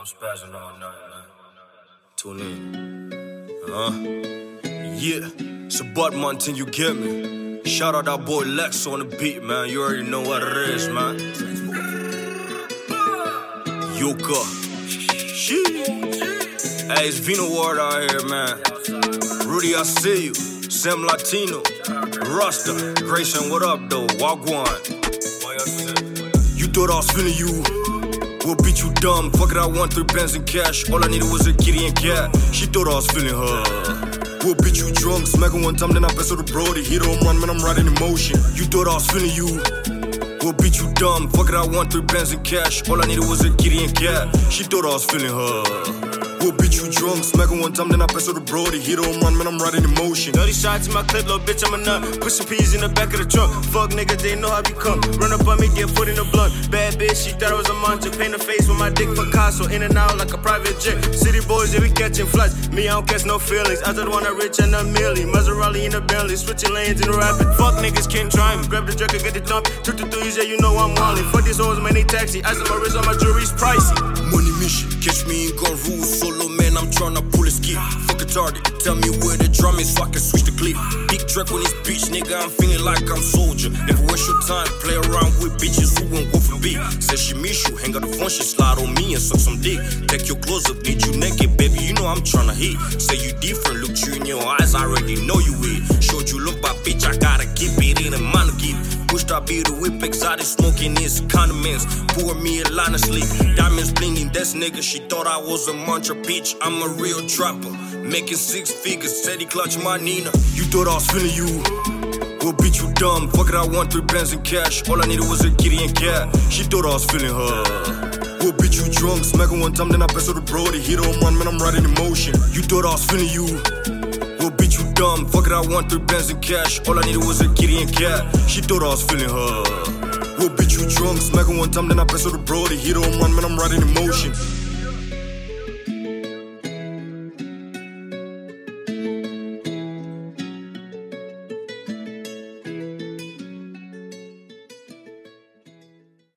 I'm spazzing all night, man. Tune in. Huh? Yeah. It's a butt you get me. Shout out that boy Lex on the beat, man. You already know what it is, man. Yuka. Hey, it's Vino Ward out here, man. Rudy, I see you. Sam Latino. Rasta. Grayson, what up, though? Wagwan. You thought I was feeling you. We'll beat you dumb. Fuck it, I want three pens in cash. All I needed was a kitty and cat. She thought I was feeling her. We'll beat you drunk. Smack one time, then I pass her the Brody. Hit home run, man, I'm riding in motion. You thought I was feeling you. We'll beat you dumb. Fuck it, I want three pens in cash. All I needed was a kitty and cat. She thought I was feeling her. We'll beat you drunk. Smack one time, then I pass her the Brody. Hit home run, man, I'm riding in motion. 30 shots in my clip, little bitch, I'm a nut. Pushing peas in the back of the truck. Fuck niggas, they know how we come. Run up on me, get foot in the blunt. Bad bitch, she thought I was a monster. Paint her face with my dick Picasso. In and out like a private jet. City boys, yeah, we catching flights. Me, I don't catch no feelings. I just want a rich and a milli. Maserati in the Bentley. Switching lanes in the rapid. Fuck niggas can't try me. Grab the and get the dump. Took the threes, yeah, you know I'm walling. Fuck these hoes, man, they taxi. Ice on my wrist, on my jewelry's pricey. Money mission, catch me in gun rules. Solo man, I'm tryna pull a ski. Fuck a target, tell me where the drum is so I can switch the clip. Big track on this bitch, nigga, I'm feeling like I'm soldier. Never waste your time, play around with bitches who won't go for beat. Says she miss you, hang up the phone, she slide on me and suck some dick. Take your clothes up, get you naked, baby, you know I'm tryna hit. Say you different, look you in your eyes, I already know you it. Be the whip, exotic smoking his condiments. Pour me a line of sleep. Diamonds blinging, that's nigga. She thought I was a muncher, bitch. I'm a real trapper. Making six figures, said he clutch my Nina. You thought I was feeling you. We'll beat you dumb. Fuck it, I want three pens in cash. All I needed was a kitty and cat. She thought I was feeling her. We'll beat you drunk. Smack one time, then I pass her the Brody. Hit home run, man, I'm riding in motion. You thought I was feeling you. We'll beat you dumb. Fuck it, I want three bands in cash. All I needed was a kitty and cat. She thought I was feeling her. We'll beat you drunk. Smack her one time, then I pass her the Brody. Hit home run, man, I'm riding in motion.